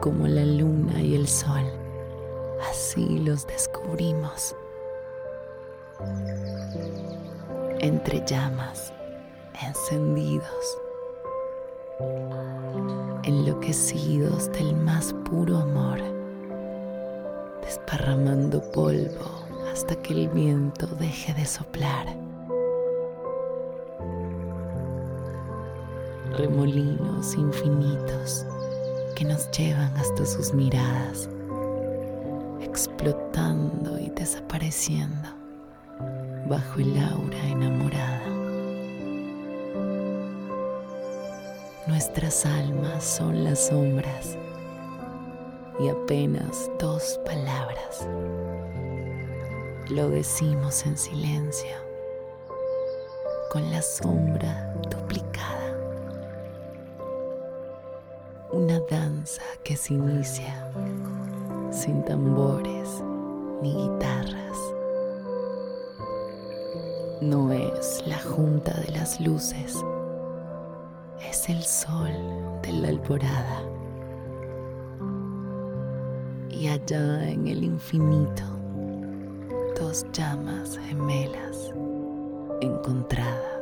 como la luna y el sol, así los descubrimos. Entre llamas, encendidos, enloquecidos del más puro amor, desparramando polvo hasta que el viento deje de soplar. Remolinos infinitos que nos llevan hasta sus miradas, explotando y desapareciendo bajo el aura enamorada. Nuestras almas son las sombras y apenas dos palabras lo decimos en silencio, con la sombra duplicada. Una danza que se inicia sin tambores ni guitarras. No es la junta de las luces, es el sol de la alborada. Y allá en el infinito dos llamas gemelas encontradas.